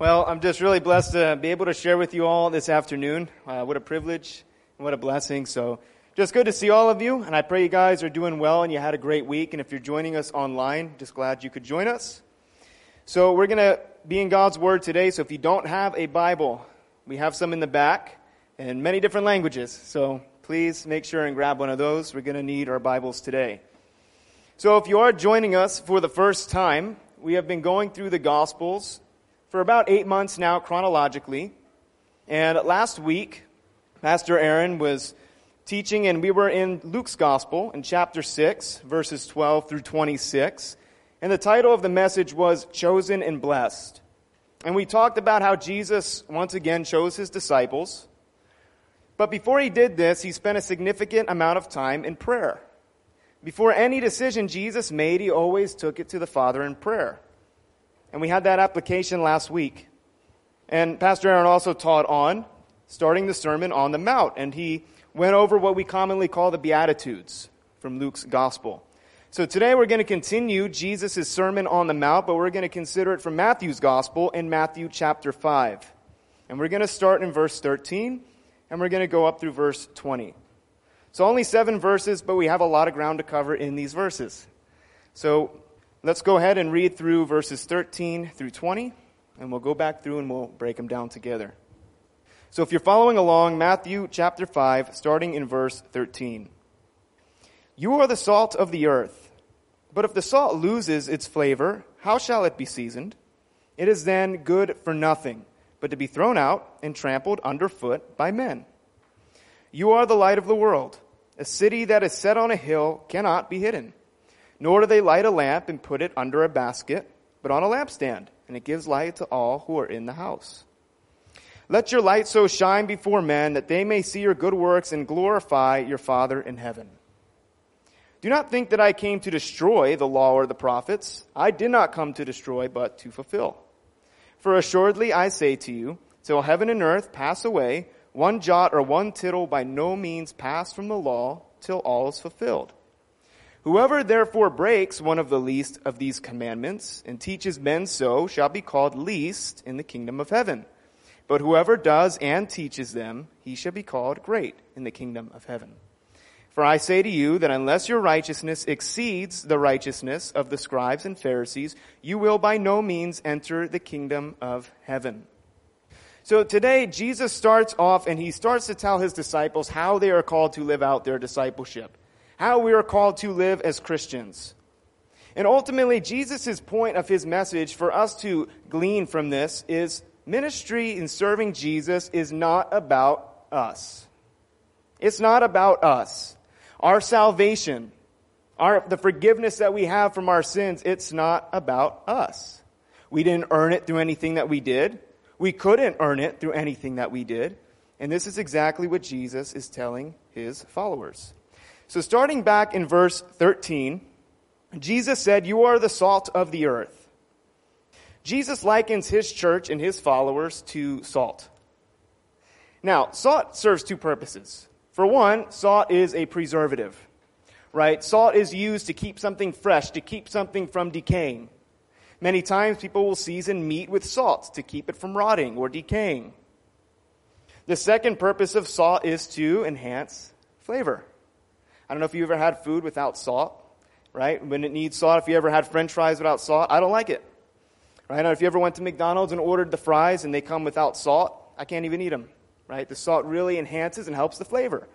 Well, I'm just really blessed to be able to share with you all this afternoon. Uh, what a privilege and what a blessing. So, just good to see all of you, and I pray you guys are doing well and you had a great week. And if you're joining us online, just glad you could join us. So, we're going to be in God's Word today. So, if you don't have a Bible, we have some in the back in many different languages. So, please make sure and grab one of those. We're going to need our Bibles today. So, if you are joining us for the first time, we have been going through the Gospels for about eight months now chronologically. And last week, Pastor Aaron was teaching, and we were in Luke's Gospel in chapter 6, verses 12 through 26. And the title of the message was Chosen and Blessed. And we talked about how Jesus once again chose his disciples. But before he did this, he spent a significant amount of time in prayer. Before any decision Jesus made, he always took it to the Father in prayer. And we had that application last week. And Pastor Aaron also taught on starting the Sermon on the Mount. And he went over what we commonly call the Beatitudes from Luke's Gospel. So today we're going to continue Jesus' Sermon on the Mount, but we're going to consider it from Matthew's Gospel in Matthew chapter 5. And we're going to start in verse 13, and we're going to go up through verse 20. So only seven verses, but we have a lot of ground to cover in these verses. So Let's go ahead and read through verses 13 through 20, and we'll go back through and we'll break them down together. So if you're following along, Matthew chapter 5, starting in verse 13. You are the salt of the earth. But if the salt loses its flavor, how shall it be seasoned? It is then good for nothing, but to be thrown out and trampled underfoot by men. You are the light of the world. A city that is set on a hill cannot be hidden. Nor do they light a lamp and put it under a basket, but on a lampstand, and it gives light to all who are in the house. Let your light so shine before men that they may see your good works and glorify your Father in heaven. Do not think that I came to destroy the law or the prophets. I did not come to destroy, but to fulfill. For assuredly I say to you, till heaven and earth pass away, one jot or one tittle by no means pass from the law till all is fulfilled. Whoever therefore breaks one of the least of these commandments and teaches men so shall be called least in the kingdom of heaven. But whoever does and teaches them, he shall be called great in the kingdom of heaven. For I say to you that unless your righteousness exceeds the righteousness of the scribes and Pharisees, you will by no means enter the kingdom of heaven. So today, Jesus starts off and he starts to tell his disciples how they are called to live out their discipleship how we are called to live as Christians. And ultimately, Jesus' point of his message for us to glean from this is ministry in serving Jesus is not about us. It's not about us. Our salvation, our, the forgiveness that we have from our sins, it's not about us. We didn't earn it through anything that we did. We couldn't earn it through anything that we did. And this is exactly what Jesus is telling his followers. So, starting back in verse 13, Jesus said, You are the salt of the earth. Jesus likens his church and his followers to salt. Now, salt serves two purposes. For one, salt is a preservative, right? Salt is used to keep something fresh, to keep something from decaying. Many times people will season meat with salt to keep it from rotting or decaying. The second purpose of salt is to enhance flavor. I don't know if you ever had food without salt, right? When it needs salt. If you ever had french fries without salt, I don't like it. Right? Or if you ever went to McDonald's and ordered the fries and they come without salt, I can't even eat them. Right? The salt really enhances and helps the flavor.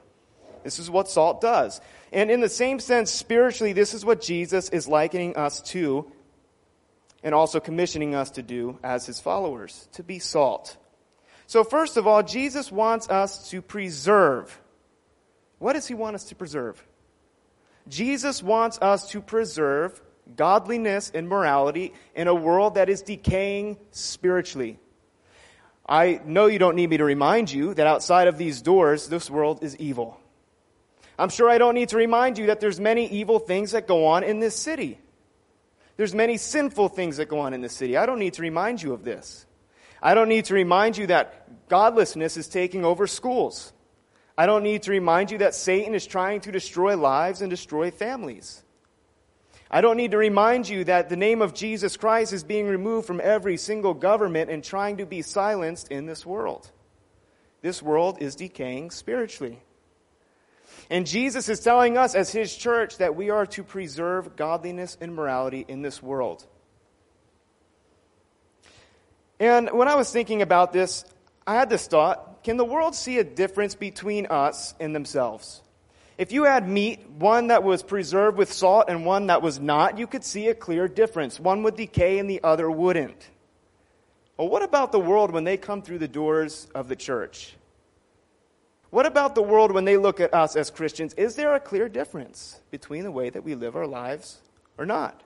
This is what salt does. And in the same sense, spiritually, this is what Jesus is likening us to and also commissioning us to do as his followers, to be salt. So first of all, Jesus wants us to preserve what does he want us to preserve? Jesus wants us to preserve godliness and morality in a world that is decaying spiritually. I know you don't need me to remind you that outside of these doors, this world is evil. I'm sure I don't need to remind you that there's many evil things that go on in this city. There's many sinful things that go on in this city. I don't need to remind you of this. I don't need to remind you that godlessness is taking over schools. I don't need to remind you that Satan is trying to destroy lives and destroy families. I don't need to remind you that the name of Jesus Christ is being removed from every single government and trying to be silenced in this world. This world is decaying spiritually. And Jesus is telling us as his church that we are to preserve godliness and morality in this world. And when I was thinking about this, I had this thought can the world see a difference between us and themselves? If you had meat, one that was preserved with salt and one that was not, you could see a clear difference. One would decay and the other wouldn't. Well, what about the world when they come through the doors of the church? What about the world when they look at us as Christians? Is there a clear difference between the way that we live our lives or not?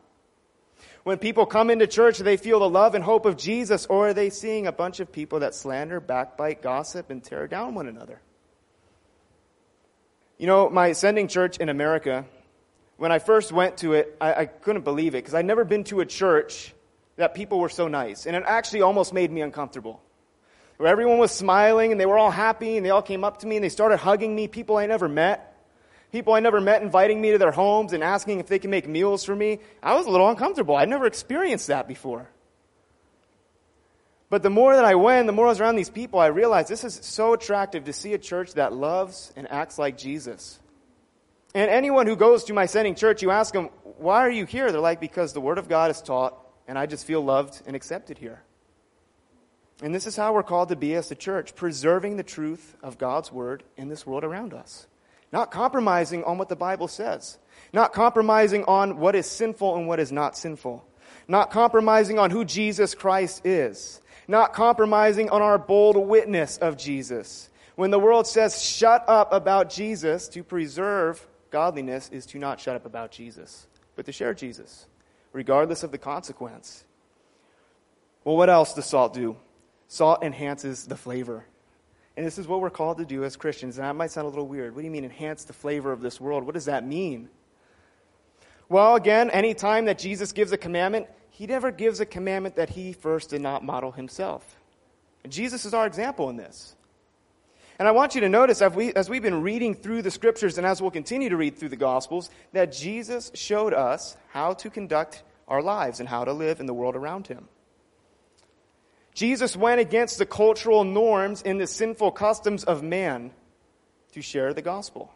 When people come into church, they feel the love and hope of Jesus, or are they seeing a bunch of people that slander, backbite, gossip, and tear down one another? You know, my sending church in America, when I first went to it, I, I couldn't believe it because I'd never been to a church that people were so nice. And it actually almost made me uncomfortable where everyone was smiling and they were all happy and they all came up to me and they started hugging me, people I never met. People I never met inviting me to their homes and asking if they can make meals for me. I was a little uncomfortable. I'd never experienced that before. But the more that I went, the more I was around these people, I realized this is so attractive to see a church that loves and acts like Jesus. And anyone who goes to my sending church, you ask them, why are you here? They're like, because the Word of God is taught and I just feel loved and accepted here. And this is how we're called to be as a church, preserving the truth of God's word in this world around us. Not compromising on what the Bible says. Not compromising on what is sinful and what is not sinful. Not compromising on who Jesus Christ is. Not compromising on our bold witness of Jesus. When the world says shut up about Jesus, to preserve godliness is to not shut up about Jesus, but to share Jesus, regardless of the consequence. Well, what else does salt do? Salt enhances the flavor. And this is what we're called to do as Christians. And that might sound a little weird. What do you mean, enhance the flavor of this world? What does that mean? Well, again, any time that Jesus gives a commandment, he never gives a commandment that he first did not model himself. And Jesus is our example in this. And I want you to notice, as, we, as we've been reading through the scriptures and as we'll continue to read through the Gospels, that Jesus showed us how to conduct our lives and how to live in the world around him. Jesus went against the cultural norms and the sinful customs of man to share the gospel.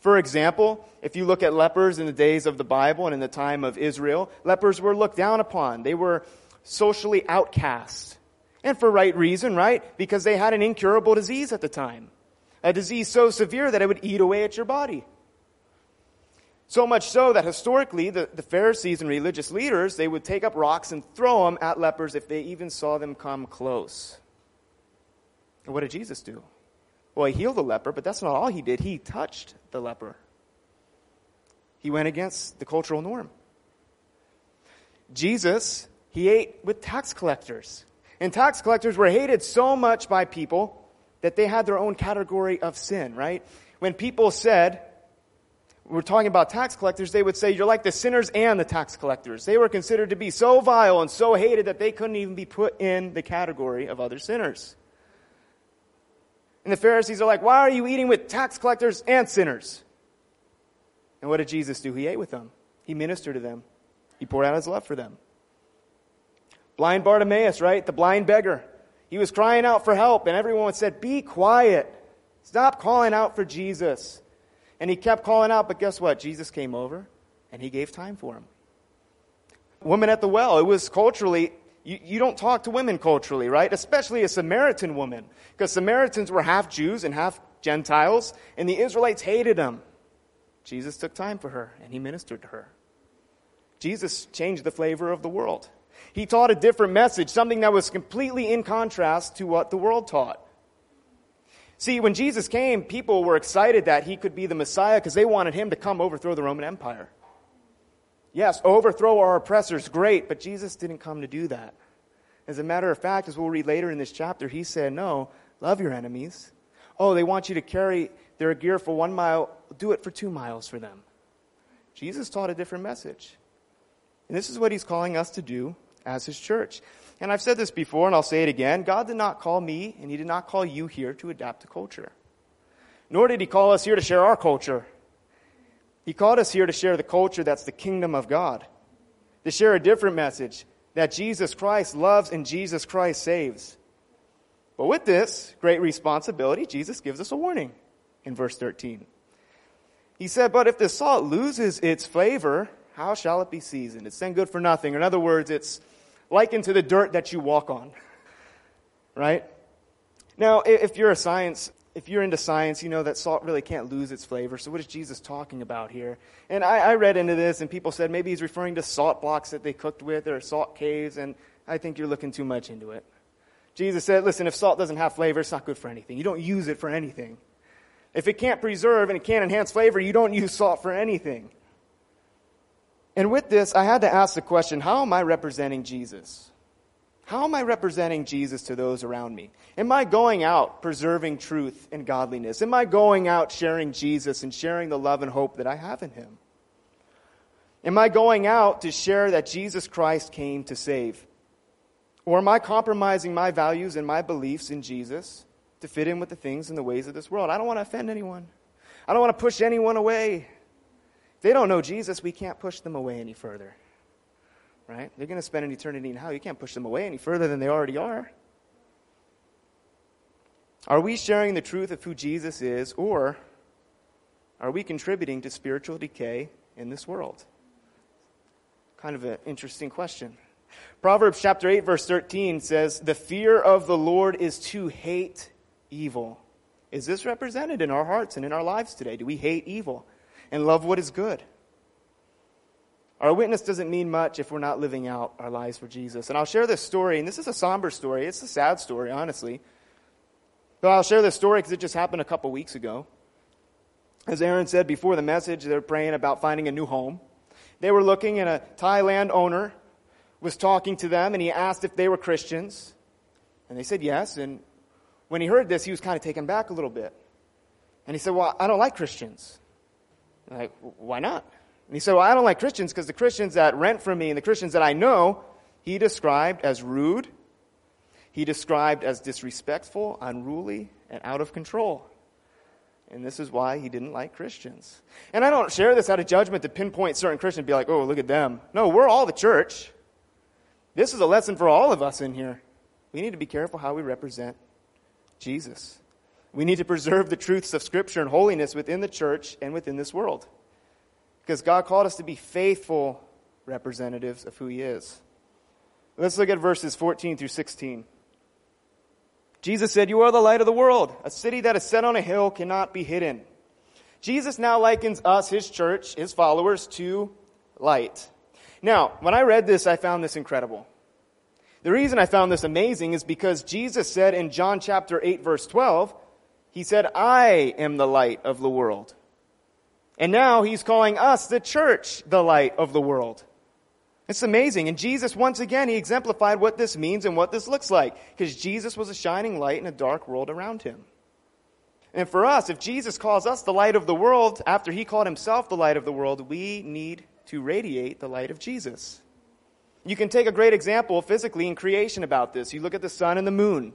For example, if you look at lepers in the days of the Bible and in the time of Israel, lepers were looked down upon. They were socially outcast. And for right reason, right? Because they had an incurable disease at the time. A disease so severe that it would eat away at your body. So much so that historically, the, the Pharisees and religious leaders, they would take up rocks and throw them at lepers if they even saw them come close. And what did Jesus do? Well, he healed the leper, but that's not all he did. He touched the leper. He went against the cultural norm. Jesus, he ate with tax collectors. And tax collectors were hated so much by people that they had their own category of sin, right? When people said, we're talking about tax collectors, they would say you're like the sinners and the tax collectors. They were considered to be so vile and so hated that they couldn't even be put in the category of other sinners. And the Pharisees are like, why are you eating with tax collectors and sinners? And what did Jesus do? He ate with them. He ministered to them. He poured out his love for them. Blind Bartimaeus, right? The blind beggar. He was crying out for help, and everyone said, Be quiet. Stop calling out for Jesus. And he kept calling out, but guess what? Jesus came over and he gave time for him. Woman at the well, it was culturally, you, you don't talk to women culturally, right? Especially a Samaritan woman, because Samaritans were half Jews and half Gentiles, and the Israelites hated them. Jesus took time for her and he ministered to her. Jesus changed the flavor of the world. He taught a different message, something that was completely in contrast to what the world taught. See, when Jesus came, people were excited that he could be the Messiah because they wanted him to come overthrow the Roman Empire. Yes, overthrow our oppressors, great, but Jesus didn't come to do that. As a matter of fact, as we'll read later in this chapter, he said, No, love your enemies. Oh, they want you to carry their gear for one mile, do it for two miles for them. Jesus taught a different message. And this is what he's calling us to do as his church. And I've said this before and I'll say it again. God did not call me and he did not call you here to adapt to culture. Nor did he call us here to share our culture. He called us here to share the culture that's the kingdom of God, to share a different message that Jesus Christ loves and Jesus Christ saves. But with this great responsibility, Jesus gives us a warning in verse 13. He said, But if the salt loses its flavor, how shall it be seasoned? It's then good for nothing. In other words, it's likened to the dirt that you walk on. Right? Now, if you're a science, if you're into science, you know that salt really can't lose its flavor. So what is Jesus talking about here? And I, I read into this and people said maybe he's referring to salt blocks that they cooked with or salt caves, and I think you're looking too much into it. Jesus said, listen, if salt doesn't have flavor, it's not good for anything. You don't use it for anything. If it can't preserve and it can't enhance flavor, you don't use salt for anything. And with this, I had to ask the question how am I representing Jesus? How am I representing Jesus to those around me? Am I going out preserving truth and godliness? Am I going out sharing Jesus and sharing the love and hope that I have in him? Am I going out to share that Jesus Christ came to save? Or am I compromising my values and my beliefs in Jesus to fit in with the things and the ways of this world? I don't want to offend anyone. I don't want to push anyone away. They don't know Jesus, we can't push them away any further. Right? They're going to spend an eternity in hell. You can't push them away any further than they already are. Are we sharing the truth of who Jesus is, or are we contributing to spiritual decay in this world? Kind of an interesting question. Proverbs chapter 8, verse 13 says, The fear of the Lord is to hate evil. Is this represented in our hearts and in our lives today? Do we hate evil and love what is good? Our witness doesn't mean much if we're not living out our lives for Jesus. And I'll share this story, and this is a somber story. It's a sad story, honestly. But I'll share this story because it just happened a couple weeks ago. As Aaron said before the message, they're praying about finding a new home. They were looking, and a Thailand owner was talking to them and he asked if they were Christians. And they said yes. And when he heard this, he was kind of taken back a little bit. And he said, Well, I don't like Christians. Like, why not? And he said, Well, I don't like Christians because the Christians that rent from me and the Christians that I know, he described as rude, he described as disrespectful, unruly, and out of control. And this is why he didn't like Christians. And I don't share this out of judgment to pinpoint certain Christians and be like, oh, look at them. No, we're all the church. This is a lesson for all of us in here. We need to be careful how we represent Jesus. We need to preserve the truths of Scripture and holiness within the church and within this world. Because God called us to be faithful representatives of who He is. Let's look at verses 14 through 16. Jesus said, You are the light of the world. A city that is set on a hill cannot be hidden. Jesus now likens us, His church, His followers, to light. Now, when I read this, I found this incredible. The reason I found this amazing is because Jesus said in John chapter 8 verse 12, he said, I am the light of the world. And now he's calling us, the church, the light of the world. It's amazing. And Jesus, once again, he exemplified what this means and what this looks like. Because Jesus was a shining light in a dark world around him. And for us, if Jesus calls us the light of the world after he called himself the light of the world, we need to radiate the light of Jesus. You can take a great example physically in creation about this. You look at the sun and the moon.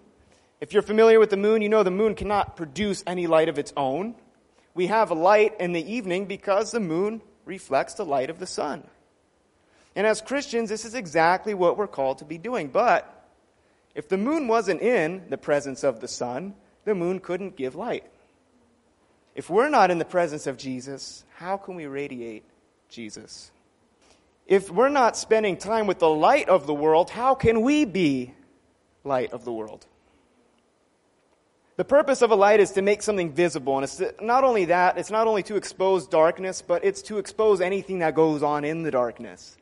If you're familiar with the moon, you know the moon cannot produce any light of its own. We have light in the evening because the moon reflects the light of the sun. And as Christians, this is exactly what we're called to be doing. But if the moon wasn't in the presence of the sun, the moon couldn't give light. If we're not in the presence of Jesus, how can we radiate Jesus. If we're not spending time with the light of the world, how can we be light of the world? The purpose of a light is to make something visible. And it's not only that, it's not only to expose darkness, but it's to expose anything that goes on in the darkness.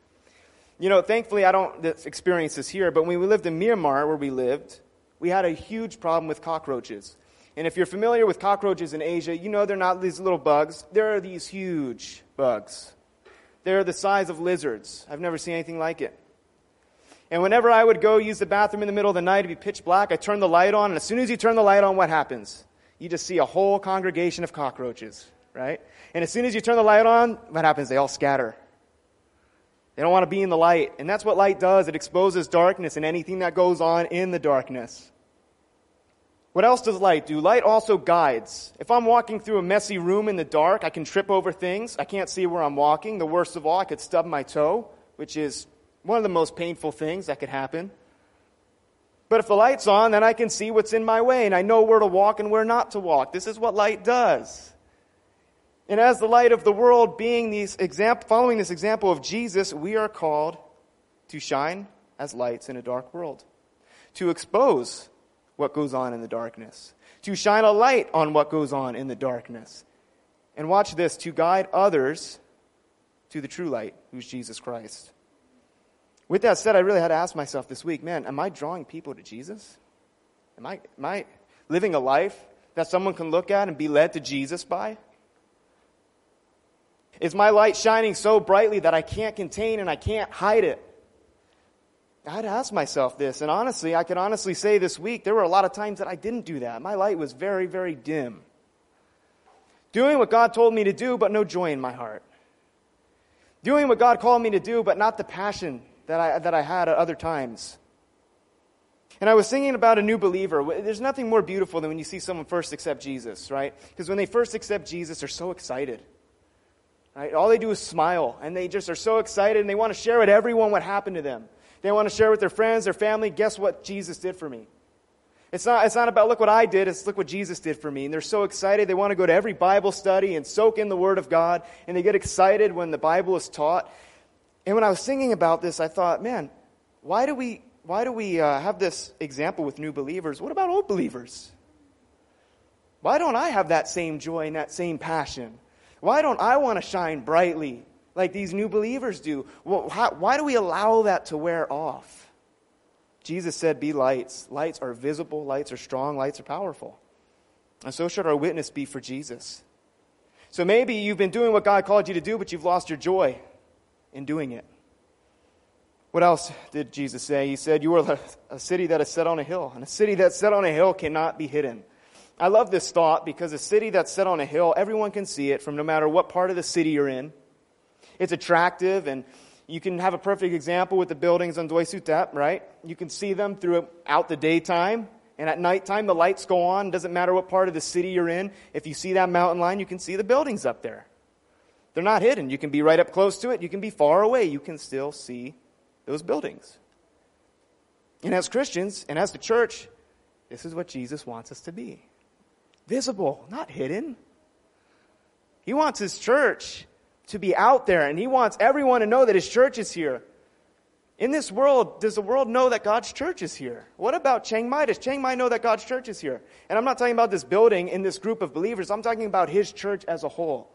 You know, thankfully, I don't experience this here, but when we lived in Myanmar, where we lived, we had a huge problem with cockroaches. And if you're familiar with cockroaches in Asia, you know they're not these little bugs, There are these huge bugs. They're the size of lizards. I've never seen anything like it. And whenever I would go use the bathroom in the middle of the night, it'd be pitch black. I turn the light on, and as soon as you turn the light on, what happens? You just see a whole congregation of cockroaches, right? And as soon as you turn the light on, what happens? They all scatter. They don't want to be in the light. And that's what light does it exposes darkness and anything that goes on in the darkness. What else does light do? Light also guides. If I'm walking through a messy room in the dark, I can trip over things. I can't see where I'm walking. The worst of all, I could stub my toe, which is one of the most painful things that could happen. But if the light's on, then I can see what's in my way and I know where to walk and where not to walk. This is what light does. And as the light of the world, being these example, following this example of Jesus, we are called to shine as lights in a dark world, to expose what goes on in the darkness, to shine a light on what goes on in the darkness. And watch this, to guide others to the true light, who's Jesus Christ. With that said, I really had to ask myself this week, man, am I drawing people to Jesus? Am I, am I living a life that someone can look at and be led to Jesus by? Is my light shining so brightly that I can't contain and I can't hide it? I had to ask myself this, and honestly, I can honestly say this week, there were a lot of times that I didn't do that. My light was very, very dim. Doing what God told me to do, but no joy in my heart. Doing what God called me to do, but not the passion that I, that I had at other times. And I was thinking about a new believer. There's nothing more beautiful than when you see someone first accept Jesus, right? Because when they first accept Jesus, they're so excited. Right? All they do is smile, and they just are so excited, and they want to share with everyone what happened to them. They want to share with their friends, their family, guess what Jesus did for me? It's not, it's not about look what I did, it's look what Jesus did for me. And they're so excited, they want to go to every Bible study and soak in the Word of God, and they get excited when the Bible is taught. And when I was thinking about this, I thought, man, why do we, why do we uh, have this example with new believers? What about old believers? Why don't I have that same joy and that same passion? Why don't I want to shine brightly like these new believers do? Well, how, why do we allow that to wear off? Jesus said, Be lights. Lights are visible, lights are strong, lights are powerful. And so should our witness be for Jesus. So maybe you've been doing what God called you to do, but you've lost your joy in doing it. What else did Jesus say? He said, You are a city that is set on a hill, and a city that's set on a hill cannot be hidden. I love this thought because a city that's set on a hill, everyone can see it from no matter what part of the city you're in. It's attractive, and you can have a perfect example with the buildings on Doi Suthep, right? You can see them throughout the daytime, and at nighttime the lights go on. Doesn't matter what part of the city you're in. If you see that mountain line, you can see the buildings up there. They're not hidden. You can be right up close to it, you can be far away. You can still see those buildings. And as Christians and as the church, this is what Jesus wants us to be visible, not hidden. He wants his church to be out there, and he wants everyone to know that his church is here. In this world, does the world know that God's church is here? What about Chiang Mai? Does Chiang Mai know that God's church is here? And I'm not talking about this building in this group of believers, I'm talking about his church as a whole.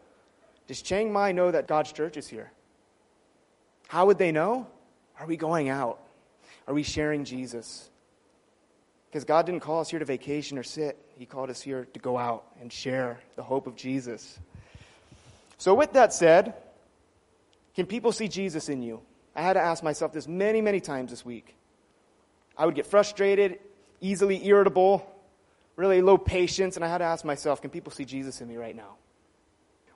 Does Chiang Mai know that God's church is here? How would they know? Are we going out? Are we sharing Jesus? Because God didn't call us here to vacation or sit. He called us here to go out and share the hope of Jesus. So, with that said, can people see Jesus in you? I had to ask myself this many, many times this week. I would get frustrated, easily irritable, really low patience, and I had to ask myself, can people see Jesus in me right now?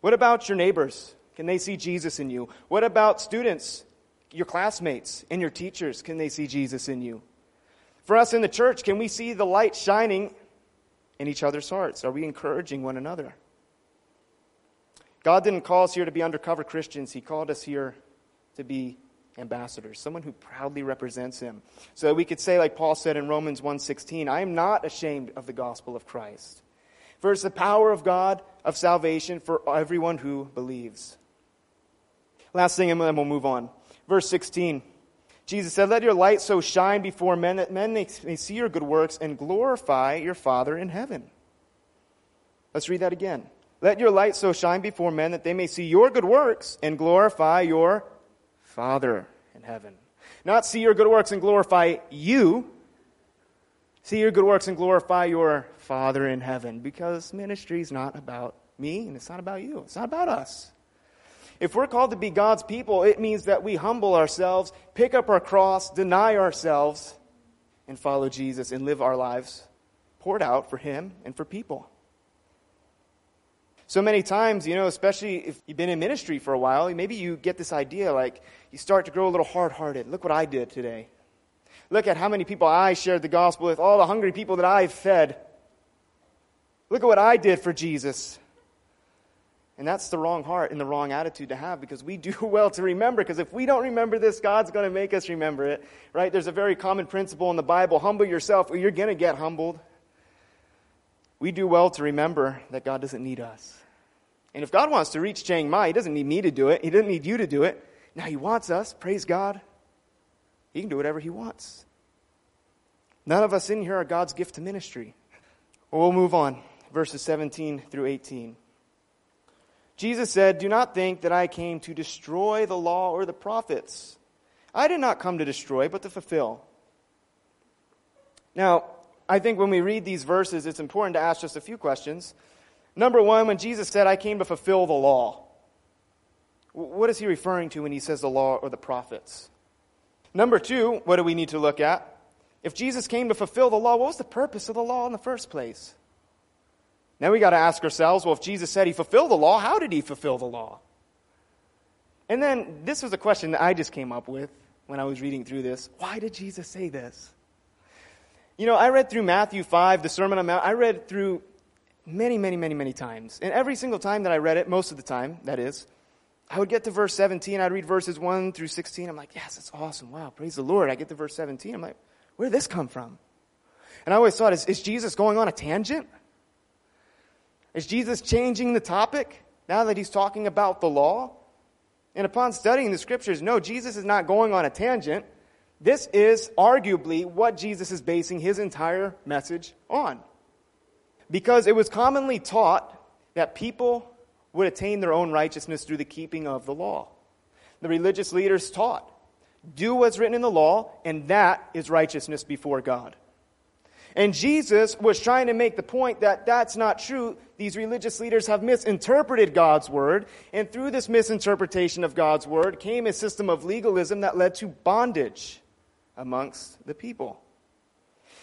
What about your neighbors? Can they see Jesus in you? What about students, your classmates, and your teachers? Can they see Jesus in you? For us in the church, can we see the light shining in each other's hearts? Are we encouraging one another? God didn't call us here to be undercover Christians. He called us here to be ambassadors, someone who proudly represents him. So that we could say like Paul said in Romans 1:16, I am not ashamed of the gospel of Christ. For it's the power of God of salvation for everyone who believes. Last thing and then we'll move on. Verse 16. Jesus said, Let your light so shine before men that men may, may see your good works and glorify your Father in heaven. Let's read that again. Let your light so shine before men that they may see your good works and glorify your Father in heaven. Not see your good works and glorify you. See your good works and glorify your Father in heaven. Because ministry is not about me and it's not about you. It's not about us. If we're called to be God's people, it means that we humble ourselves, pick up our cross, deny ourselves, and follow Jesus and live our lives poured out for Him and for people. So many times, you know, especially if you've been in ministry for a while, maybe you get this idea like you start to grow a little hard hearted. Look what I did today. Look at how many people I shared the gospel with, all the hungry people that I've fed. Look at what I did for Jesus. And that's the wrong heart and the wrong attitude to have because we do well to remember. Because if we don't remember this, God's going to make us remember it, right? There's a very common principle in the Bible humble yourself or you're going to get humbled. We do well to remember that God doesn't need us. And if God wants to reach Chiang Mai, He doesn't need me to do it, He doesn't need you to do it. Now He wants us. Praise God. He can do whatever He wants. None of us in here are God's gift to ministry. Well, we'll move on. Verses 17 through 18. Jesus said, Do not think that I came to destroy the law or the prophets. I did not come to destroy, but to fulfill. Now, I think when we read these verses, it's important to ask just a few questions. Number one, when Jesus said, I came to fulfill the law, what is he referring to when he says the law or the prophets? Number two, what do we need to look at? If Jesus came to fulfill the law, what was the purpose of the law in the first place? Now we got to ask ourselves well, if Jesus said he fulfilled the law, how did he fulfill the law? And then this was a question that I just came up with when I was reading through this. Why did Jesus say this? You know, I read through Matthew 5, the Sermon on the Mount. I read through many, many, many, many times. And every single time that I read it, most of the time, that is, I would get to verse 17. I'd read verses 1 through 16. I'm like, yes, that's awesome. Wow, praise the Lord. I get to verse 17. I'm like, where did this come from? And I always thought, is, is Jesus going on a tangent? Is Jesus changing the topic now that he's talking about the law? And upon studying the scriptures, no, Jesus is not going on a tangent. This is arguably what Jesus is basing his entire message on. Because it was commonly taught that people would attain their own righteousness through the keeping of the law. The religious leaders taught, do what's written in the law, and that is righteousness before God. And Jesus was trying to make the point that that's not true. These religious leaders have misinterpreted God's word, and through this misinterpretation of God's word came a system of legalism that led to bondage amongst the people.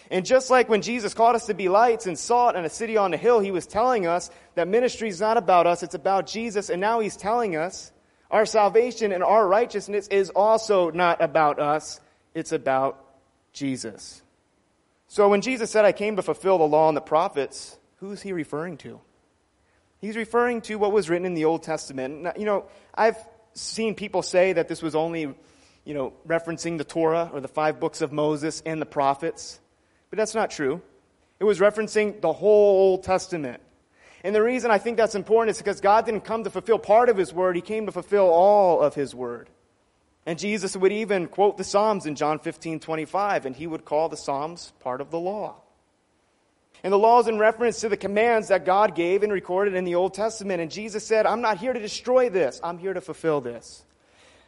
And just like when Jesus called us to be lights and salt in a city on a hill, he was telling us that ministry is not about us, it's about Jesus. And now he's telling us our salvation and our righteousness is also not about us, it's about Jesus. So when Jesus said, I came to fulfill the law and the prophets, who's he referring to? He's referring to what was written in the Old Testament. Now, you know, I've seen people say that this was only, you know, referencing the Torah or the five books of Moses and the prophets, but that's not true. It was referencing the whole Old Testament. And the reason I think that's important is because God didn't come to fulfill part of His Word, He came to fulfill all of His Word. And Jesus would even quote the Psalms in John 15, 25, and he would call the Psalms part of the law. And the law is in reference to the commands that God gave and recorded in the Old Testament. And Jesus said, I'm not here to destroy this, I'm here to fulfill this.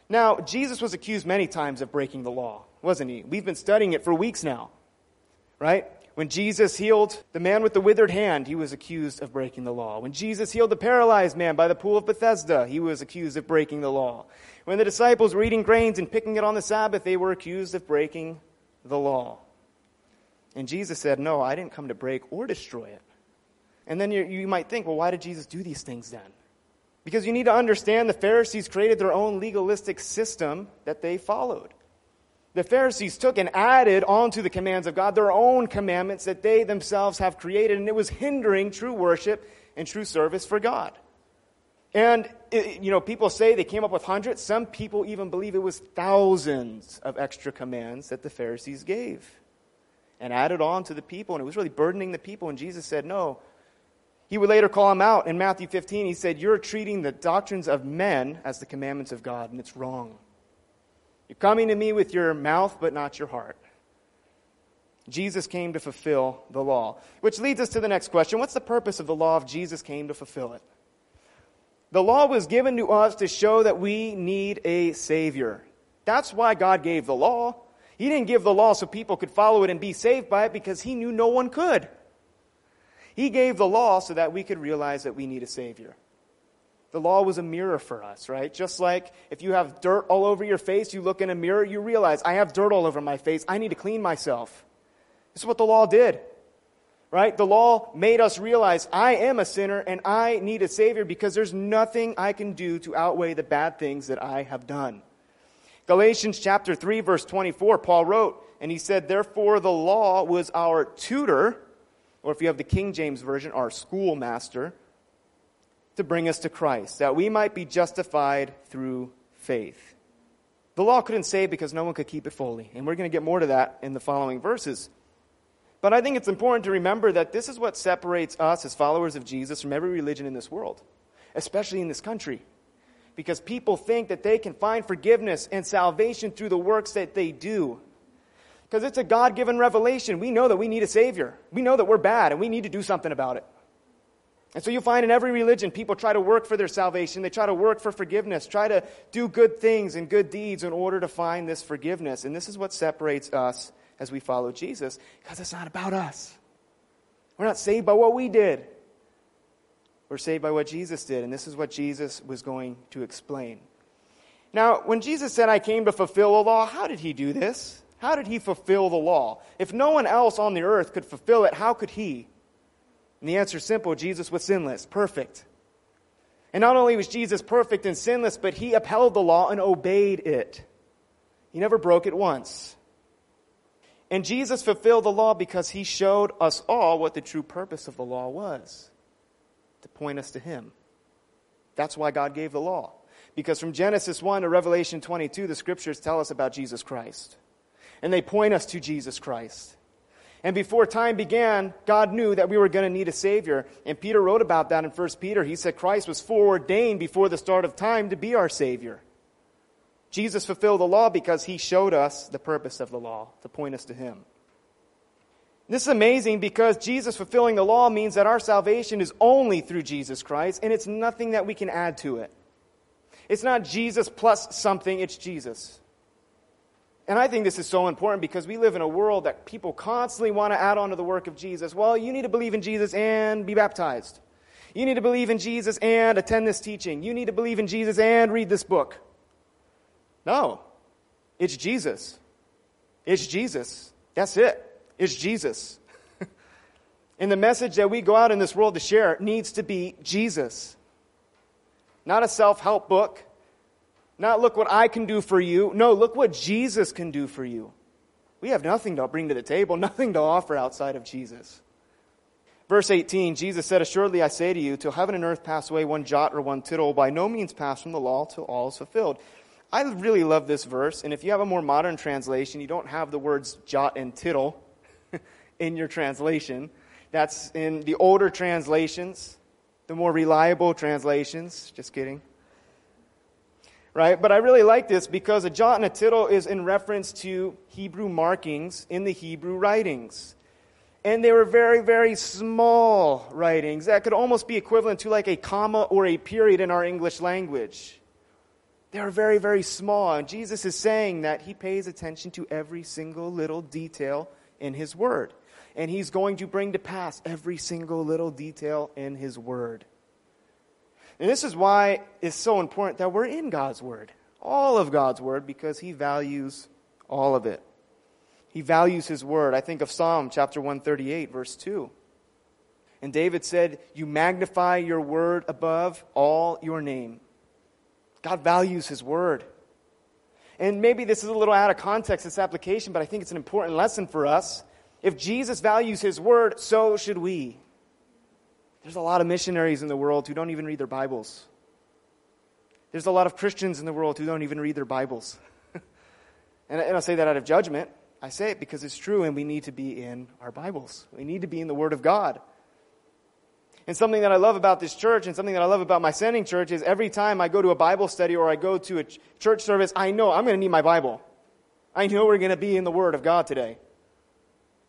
Now, Jesus was accused many times of breaking the law, wasn't he? We've been studying it for weeks now, right? When Jesus healed the man with the withered hand, he was accused of breaking the law. When Jesus healed the paralyzed man by the pool of Bethesda, he was accused of breaking the law. When the disciples were eating grains and picking it on the Sabbath, they were accused of breaking the law. And Jesus said, No, I didn't come to break or destroy it. And then you, you might think, well, why did Jesus do these things then? Because you need to understand the Pharisees created their own legalistic system that they followed the Pharisees took and added onto the commands of God their own commandments that they themselves have created, and it was hindering true worship and true service for God. And, it, you know, people say they came up with hundreds. Some people even believe it was thousands of extra commands that the Pharisees gave and added on to the people, and it was really burdening the people. And Jesus said, No. He would later call them out in Matthew 15. He said, You're treating the doctrines of men as the commandments of God, and it's wrong. You're coming to me with your mouth, but not your heart. Jesus came to fulfill the law. Which leads us to the next question What's the purpose of the law if Jesus came to fulfill it? The law was given to us to show that we need a Savior. That's why God gave the law. He didn't give the law so people could follow it and be saved by it because He knew no one could. He gave the law so that we could realize that we need a Savior. The law was a mirror for us, right? Just like if you have dirt all over your face, you look in a mirror, you realize, I have dirt all over my face. I need to clean myself. This is what the law did, right? The law made us realize, I am a sinner and I need a Savior because there's nothing I can do to outweigh the bad things that I have done. Galatians chapter 3, verse 24, Paul wrote, and he said, Therefore the law was our tutor or if you have the King James Version, our schoolmaster, to bring us to Christ, that we might be justified through faith. The law couldn't save because no one could keep it fully, and we're going to get more to that in the following verses. But I think it's important to remember that this is what separates us as followers of Jesus from every religion in this world, especially in this country. Because people think that they can find forgiveness and salvation through the works that they do. Because it's a God given revelation. We know that we need a Savior. We know that we're bad and we need to do something about it. And so you find in every religion, people try to work for their salvation. They try to work for forgiveness, try to do good things and good deeds in order to find this forgiveness. And this is what separates us as we follow Jesus, because it's not about us. We're not saved by what we did. We're saved by what Jesus did. And this is what Jesus was going to explain. Now, when Jesus said, I came to fulfill the law, how did he do this? How did he fulfill the law? If no one else on the earth could fulfill it, how could he? And the answer is simple Jesus was sinless, perfect. And not only was Jesus perfect and sinless, but he upheld the law and obeyed it. He never broke it once. And Jesus fulfilled the law because he showed us all what the true purpose of the law was to point us to him. That's why God gave the law. Because from Genesis 1 to Revelation 22, the scriptures tell us about Jesus Christ and they point us to Jesus Christ. And before time began, God knew that we were going to need a Savior. And Peter wrote about that in 1 Peter. He said Christ was foreordained before the start of time to be our Savior. Jesus fulfilled the law because he showed us the purpose of the law, to point us to him. This is amazing because Jesus fulfilling the law means that our salvation is only through Jesus Christ, and it's nothing that we can add to it. It's not Jesus plus something, it's Jesus. And I think this is so important because we live in a world that people constantly want to add on to the work of Jesus. Well, you need to believe in Jesus and be baptized. You need to believe in Jesus and attend this teaching. You need to believe in Jesus and read this book. No, it's Jesus. It's Jesus. That's it. It's Jesus. and the message that we go out in this world to share needs to be Jesus. Not a self help book, not look what I can do for you. No, look what Jesus can do for you. We have nothing to bring to the table, nothing to offer outside of Jesus. Verse 18, Jesus said, Assuredly I say to you, till heaven and earth pass away, one jot or one tittle by no means pass from the law till all is fulfilled. I really love this verse, and if you have a more modern translation, you don't have the words jot and tittle in your translation. That's in the older translations, the more reliable translations. Just kidding right? But I really like this because a jot and a tittle is in reference to Hebrew markings in the Hebrew writings. And they were very, very small writings that could almost be equivalent to like a comma or a period in our English language. They are very, very small. And Jesus is saying that he pays attention to every single little detail in his word. And he's going to bring to pass every single little detail in his word. And this is why it's so important that we're in God's Word, all of God's Word, because He values all of it. He values His Word. I think of Psalm chapter 138, verse 2. And David said, You magnify your Word above all your name. God values His Word. And maybe this is a little out of context, this application, but I think it's an important lesson for us. If Jesus values His Word, so should we. There's a lot of missionaries in the world who don't even read their Bibles. There's a lot of Christians in the world who don't even read their Bibles. and, I say that out of judgment. I say it because it's true, and we need to be in our Bibles. We need to be in the Word of God. And something that I love about this church and something that I love about my sending church is every time I go to a Bible study or I go to a church service, I know I'm going to need my Bible. I know we're going to be in the Word of God today.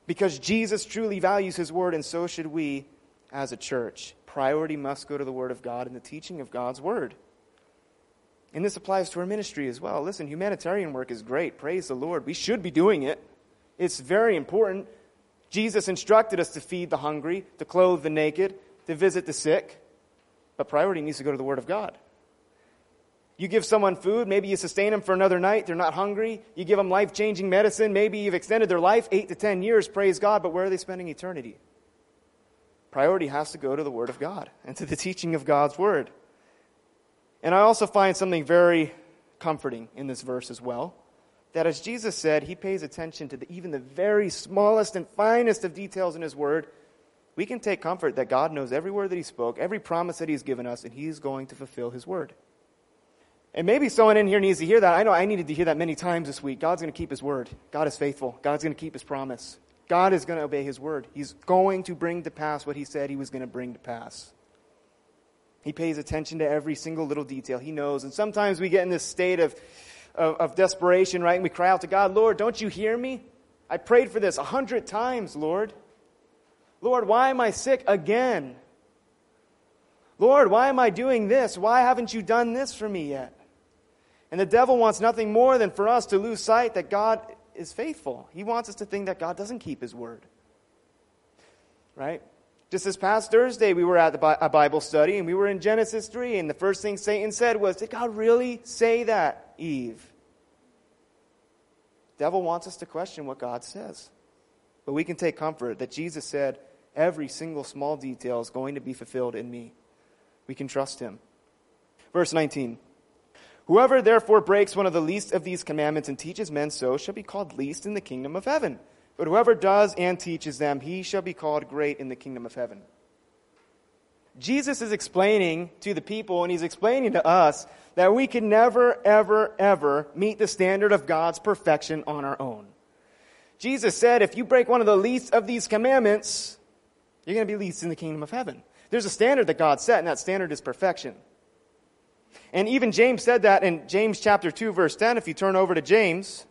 Because Jesus truly values His Word, and so should we as a church. Priority must go to the Word of God and the teaching of God's Word. And this applies to our ministry as well. Listen, humanitarian work is great. Praise the Lord. We should be doing it. It's very important. Jesus instructed us to feed the hungry, to clothe the naked, to visit the sick. But priority needs to go to the Word of God. You give someone food, maybe you sustain them for another night, they're not hungry. You give them life changing medicine, maybe you've extended their life eight to ten years, praise God, but where are they spending eternity? Priority has to go to the Word of God and to the teaching of God's Word. And I also find something very comforting in this verse as well. That as Jesus said, he pays attention to the, even the very smallest and finest of details in his word we can take comfort that God knows every word that He spoke, every promise that He's given us, and He's going to fulfill His word. And maybe someone in here needs to hear that. I know I needed to hear that many times this week. God's going to keep His word. God is faithful. God's going to keep His promise. God is going to obey His word. He's going to bring to pass what He said He was going to bring to pass. He pays attention to every single little detail. He knows. And sometimes we get in this state of, of, of desperation, right? And we cry out to God, Lord, don't you hear me? I prayed for this a hundred times, Lord. Lord, why am I sick again? Lord, why am I doing this? Why haven't you done this for me yet? And the devil wants nothing more than for us to lose sight that God is faithful. He wants us to think that God doesn't keep his word. Right? Just this past Thursday, we were at a Bible study and we were in Genesis 3, and the first thing Satan said was, Did God really say that, Eve? The devil wants us to question what God says. But we can take comfort that Jesus said, Every single small detail is going to be fulfilled in me. We can trust him. Verse 19 Whoever therefore breaks one of the least of these commandments and teaches men so shall be called least in the kingdom of heaven. But whoever does and teaches them, he shall be called great in the kingdom of heaven. Jesus is explaining to the people, and he's explaining to us, that we can never, ever, ever meet the standard of God's perfection on our own. Jesus said, if you break one of the least of these commandments, you're going to be least in the kingdom of heaven. There's a standard that God set, and that standard is perfection. And even James said that in James chapter 2, verse 10. If you turn over to James,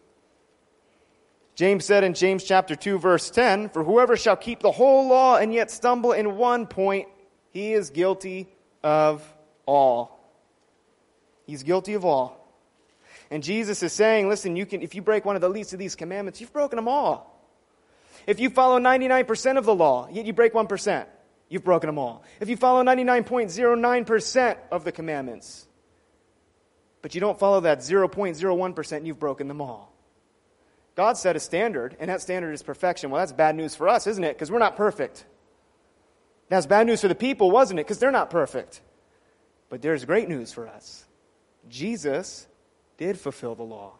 James said in James chapter 2 verse 10, For whoever shall keep the whole law and yet stumble in one point, he is guilty of all. He's guilty of all. And Jesus is saying, listen, you can, if you break one of the least of these commandments, you've broken them all. If you follow 99% of the law, yet you break 1%, you've broken them all. If you follow 99.09% of the commandments, but you don't follow that 0.01%, you've broken them all. God set a standard, and that standard is perfection. Well, that's bad news for us, isn't it? Because we're not perfect. That's bad news for the people, wasn't it? Because they're not perfect. But there's great news for us. Jesus did fulfill the law.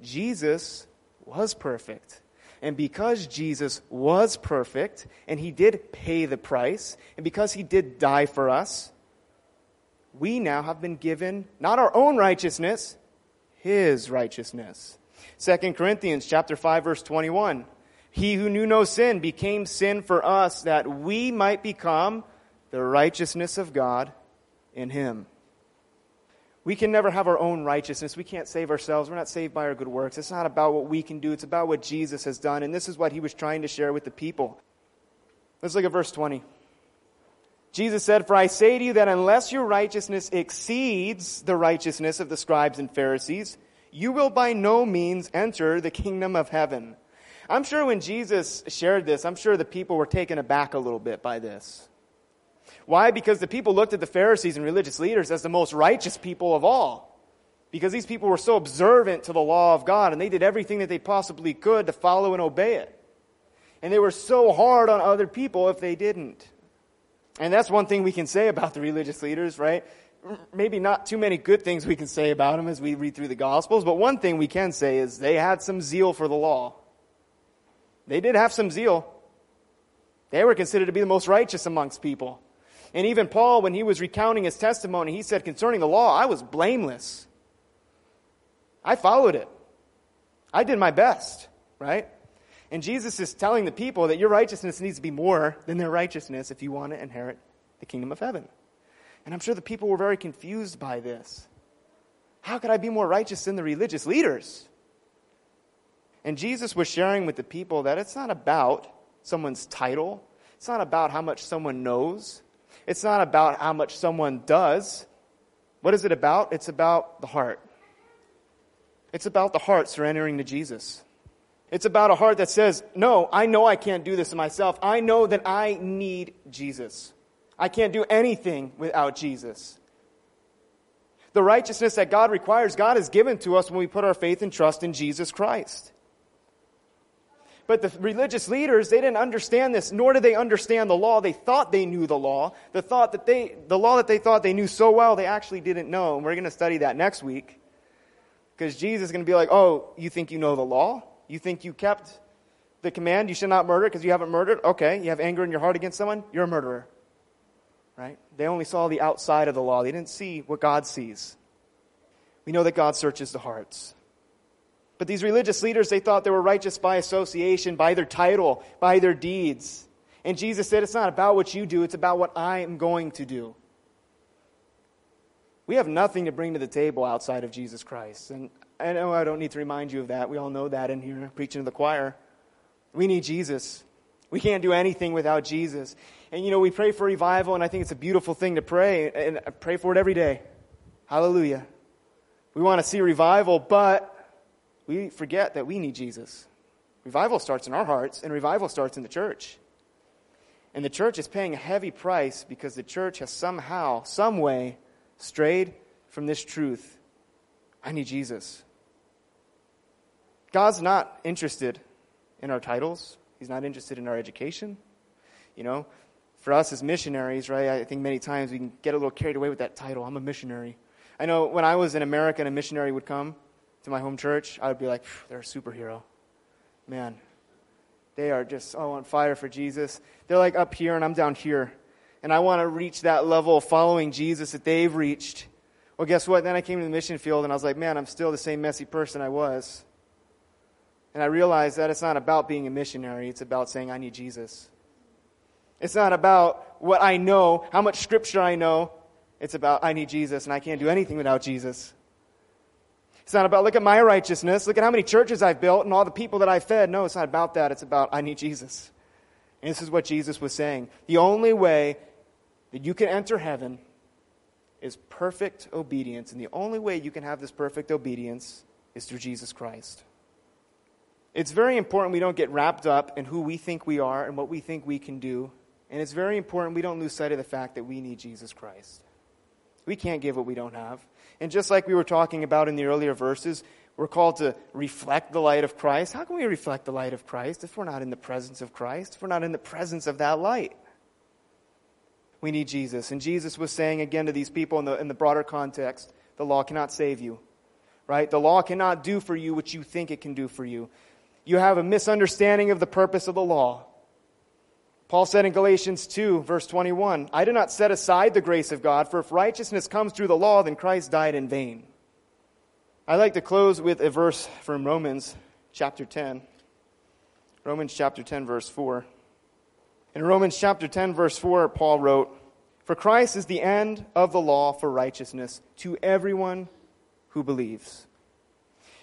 Jesus was perfect. And because Jesus was perfect, and he did pay the price, and because he did die for us, we now have been given not our own righteousness, his righteousness. 2 Corinthians chapter 5 verse 21. He who knew no sin became sin for us that we might become the righteousness of God in him. We can never have our own righteousness. We can't save ourselves. We're not saved by our good works. It's not about what we can do. It's about what Jesus has done. And this is what he was trying to share with the people. Let's look at verse 20. Jesus said, For I say to you that unless your righteousness exceeds the righteousness of the scribes and Pharisees, you will by no means enter the kingdom of heaven. I'm sure when Jesus shared this, I'm sure the people were taken aback a little bit by this. Why? Because the people looked at the Pharisees and religious leaders as the most righteous people of all. Because these people were so observant to the law of God and they did everything that they possibly could to follow and obey it. And they were so hard on other people if they didn't. And that's one thing we can say about the religious leaders, right? maybe not too many good things we can say about them as we read through the Gospels, but one thing we can say is they had some zeal for the law. They did have some zeal. They were considered to be the most righteous amongst people. And even Paul, when he was recounting his testimony, he said, Concerning the law, I was blameless. I followed it. I did my best, right? And Jesus is telling the people that your righteousness needs to be more than their righteousness if you want to inherit the kingdom of heaven. And I'm sure the people were very confused by this. How could I be more righteous than the religious leaders? And Jesus was sharing with the people that it's not about someone's title, it's not about how much someone knows, it's not about how much someone does. What is it about? It's about the heart. It's about the heart surrendering to Jesus. It's about a heart that says, No, I know I can't do this myself. I know that I need Jesus. I can't do anything without Jesus. The righteousness that God requires, God has given to us when we put our faith and trust in Jesus Christ. But the religious leaders, they didn't understand this, nor did they understand the law. They thought they knew the law. The thought that they, the law that they thought they knew so well, they actually didn't know. And we're going to study that next week. Because Jesus is going to be like, oh, you think you know the law? You think you kept the command, you should not murder because you haven't murdered. Okay, you have anger in your heart against someone, you're a murderer. Right? They only saw the outside of the law, they didn't see what God sees. We know that God searches the hearts. But these religious leaders, they thought they were righteous by association, by their title, by their deeds. And Jesus said, It's not about what you do, it's about what I am going to do. We have nothing to bring to the table outside of Jesus Christ. And I know oh, I don't need to remind you of that. We all know that in here, preaching to the choir. We need Jesus. We can't do anything without Jesus. And you know, we pray for revival, and I think it's a beautiful thing to pray, and I pray for it every day. Hallelujah. We want to see revival, but we forget that we need Jesus. Revival starts in our hearts, and revival starts in the church. And the church is paying a heavy price because the church has somehow, some way, strayed from this truth. I need Jesus. God's not interested in our titles. He's not interested in our education. You know, for us as missionaries, right, I think many times we can get a little carried away with that title. I'm a missionary. I know when I was in America and a missionary would come to my home church, I would be like, they're a superhero. Man, they are just oh, on fire for Jesus. They're like up here and I'm down here. And I want to reach that level of following Jesus that they've reached. Well, guess what? Then I came to the mission field and I was like, man, I'm still the same messy person I was. And I realized that it's not about being a missionary, it's about saying, I need Jesus. It's not about what I know, how much scripture I know. It's about, I need Jesus, and I can't do anything without Jesus. It's not about, look at my righteousness, look at how many churches I've built and all the people that I've fed. No, it's not about that. It's about, I need Jesus. And this is what Jesus was saying. The only way that you can enter heaven is perfect obedience. And the only way you can have this perfect obedience is through Jesus Christ. It's very important we don't get wrapped up in who we think we are and what we think we can do. And it's very important we don't lose sight of the fact that we need Jesus Christ. We can't give what we don't have. And just like we were talking about in the earlier verses, we're called to reflect the light of Christ. How can we reflect the light of Christ if we're not in the presence of Christ, if we're not in the presence of that light? We need Jesus. And Jesus was saying again to these people in the, in the broader context the law cannot save you, right? The law cannot do for you what you think it can do for you you have a misunderstanding of the purpose of the law. Paul said in Galatians 2, verse 21, I do not set aside the grace of God, for if righteousness comes through the law, then Christ died in vain. I'd like to close with a verse from Romans chapter 10. Romans chapter 10, verse 4. In Romans chapter 10, verse 4, Paul wrote, For Christ is the end of the law for righteousness to everyone who believes.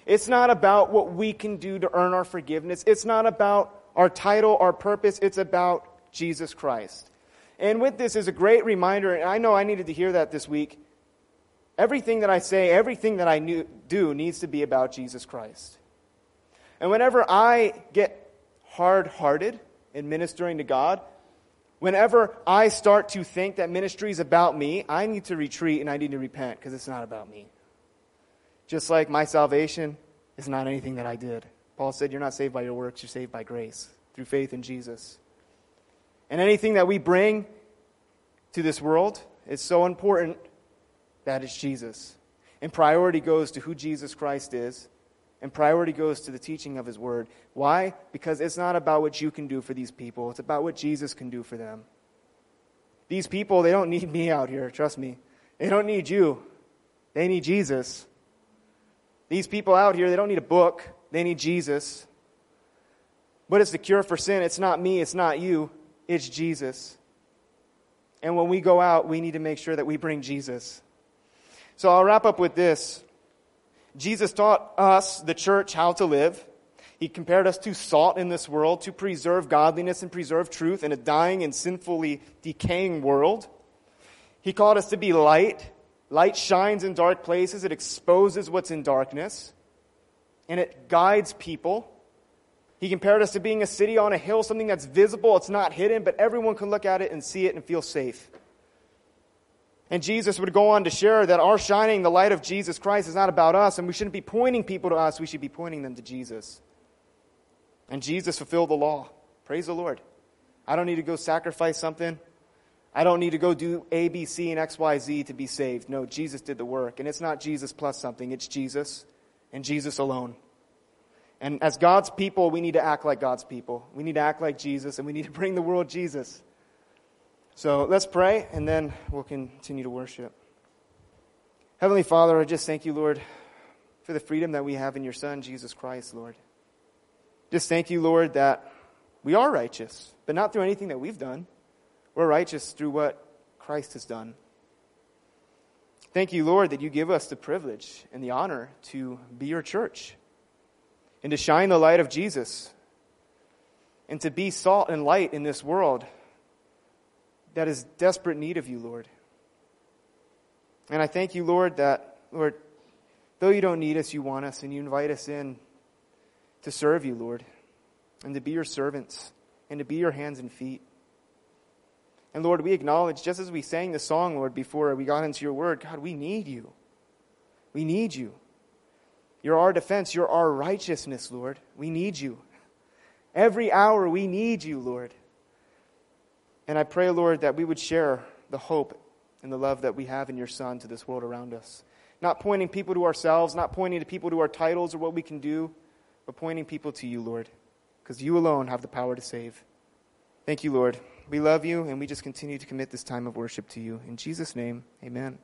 It's not about what we can do to earn our forgiveness. It's not about our title, our purpose. It's about Jesus Christ. And with this is a great reminder, and I know I needed to hear that this week. Everything that I say, everything that I do needs to be about Jesus Christ. And whenever I get hard hearted in ministering to God, whenever I start to think that ministry is about me, I need to retreat and I need to repent because it's not about me. Just like my salvation is not anything that I did. Paul said, You're not saved by your works, you're saved by grace through faith in Jesus. And anything that we bring to this world is so important that it's Jesus. And priority goes to who Jesus Christ is, and priority goes to the teaching of his word. Why? Because it's not about what you can do for these people, it's about what Jesus can do for them. These people, they don't need me out here, trust me. They don't need you, they need Jesus. These people out here, they don't need a book, they need Jesus. But it's the cure for sin. It's not me, it's not you, it's Jesus. And when we go out, we need to make sure that we bring Jesus. So I'll wrap up with this. Jesus taught us, the church, how to live. He compared us to salt in this world to preserve godliness and preserve truth in a dying and sinfully decaying world. He called us to be light Light shines in dark places, it exposes what's in darkness, and it guides people. He compared us to being a city on a hill, something that's visible, it's not hidden, but everyone can look at it and see it and feel safe. And Jesus would go on to share that our shining the light of Jesus Christ is not about us, and we shouldn't be pointing people to us, we should be pointing them to Jesus. And Jesus fulfilled the law. Praise the Lord. I don't need to go sacrifice something. I don't need to go do A, B, C, and X, Y, Z to be saved. No, Jesus did the work. And it's not Jesus plus something, it's Jesus and Jesus alone. And as God's people, we need to act like God's people. We need to act like Jesus, and we need to bring the world Jesus. So let's pray, and then we'll continue to worship. Heavenly Father, I just thank you, Lord, for the freedom that we have in your Son, Jesus Christ, Lord. Just thank you, Lord, that we are righteous, but not through anything that we've done. We're righteous through what Christ has done. Thank you, Lord, that you give us the privilege and the honor to be your church and to shine the light of Jesus and to be salt and light in this world that is desperate need of you, Lord. And I thank you, Lord, that, Lord, though you don't need us, you want us, and you invite us in to serve you, Lord, and to be your servants, and to be your hands and feet. And Lord, we acknowledge, just as we sang the song, Lord, before we got into your word, God, we need you. We need you. You're our defense. You're our righteousness, Lord. We need you. Every hour we need you, Lord. And I pray, Lord, that we would share the hope and the love that we have in your Son to this world around us. Not pointing people to ourselves, not pointing to people to our titles or what we can do, but pointing people to you, Lord, because you alone have the power to save. Thank you, Lord. We love you, and we just continue to commit this time of worship to you. In Jesus' name, amen.